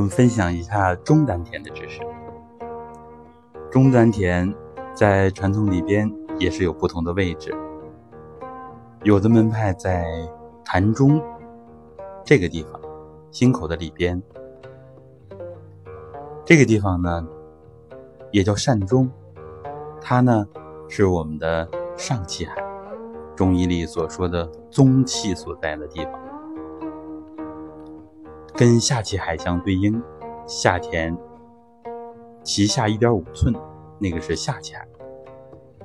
我们分享一下中丹田的知识。中丹田在传统里边也是有不同的位置，有的门派在膻中这个地方，心口的里边，这个地方呢也叫膻中，它呢是我们的上气海，中医里所说的宗气所在的地方，跟下气海相对应，下田。脐下一点五寸，那个是下气海。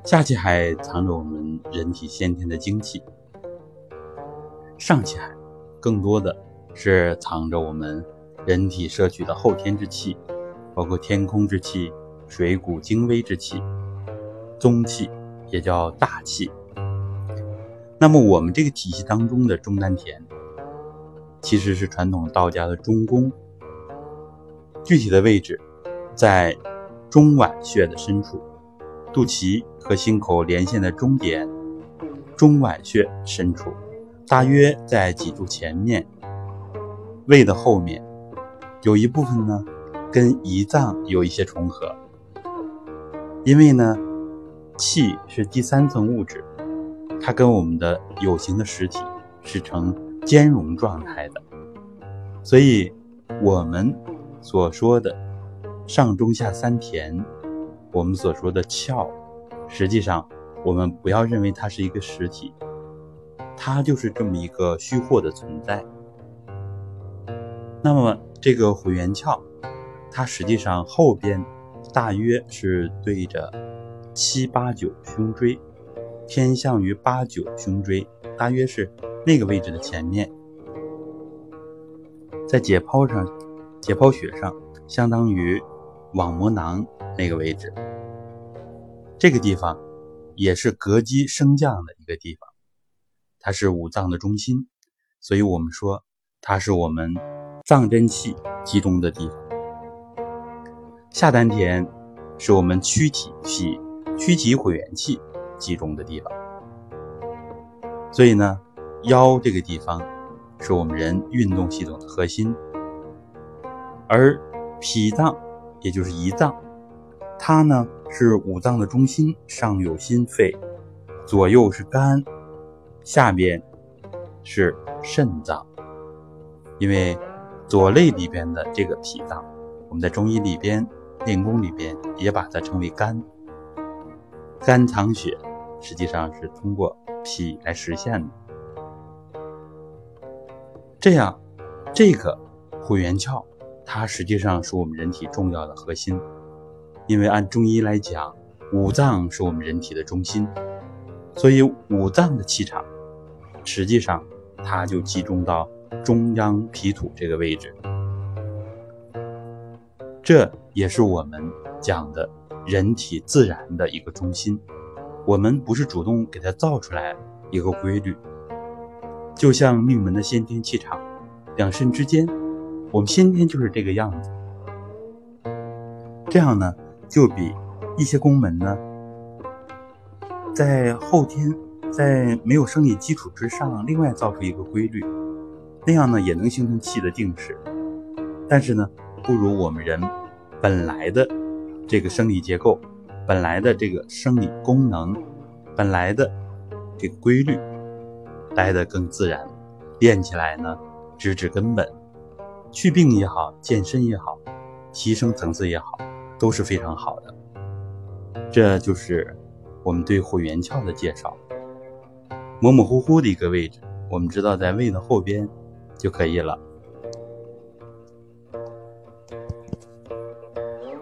下气海藏着我们人体先天的精气，上气海更多的是藏着我们人体摄取的后天之气，包括天空之气、水谷精微之气、宗气，也叫大气。那么我们这个体系当中的中丹田，其实是传统道家的中宫，具体的位置。在中脘穴的深处，肚脐和心口连线的中点，中脘穴深处，大约在脊柱前面，胃的后面，有一部分呢跟胰脏有一些重合。因为呢，气是第三层物质，它跟我们的有形的实体是呈兼容状态的，所以我们所说的。上中下三田，我们所说的窍，实际上我们不要认为它是一个实体，它就是这么一个虚货的存在。那么这个回元窍，它实际上后边大约是对着七八九胸椎，偏向于八九胸椎，大约是那个位置的前面，在解剖上，解剖学上相当于。网膜囊那个位置，这个地方也是膈肌升降的一个地方，它是五脏的中心，所以我们说它是我们脏真气集中的地方。下丹田是我们躯体气、躯体回元气集中的地方，所以呢，腰这个地方是我们人运动系统的核心，而脾脏。也就是胰脏，它呢是五脏的中心，上有心肺，左右是肝，下边是肾脏。因为左肋里边的这个脾脏，我们在中医里边练功里边也把它称为肝。肝藏血，实际上是通过脾来实现的。这样，这个会元窍。它实际上是我们人体重要的核心，因为按中医来讲，五脏是我们人体的中心，所以五脏的气场，实际上它就集中到中央脾土这个位置。这也是我们讲的人体自然的一个中心，我们不是主动给它造出来一个规律，就像命门的先天气场，两肾之间。我们先天就是这个样子，这样呢，就比一些宫门呢，在后天在没有生理基础之上，另外造出一个规律，那样呢也能形成气的定势，但是呢，不如我们人本来的这个生理结构，本来的这个生理功能，本来的这个规律来的更自然，练起来呢，直指根本。去病也好，健身也好，提升层次也好，都是非常好的。这就是我们对会元窍的介绍。模模糊糊的一个位置，我们知道在胃的后边就可以了。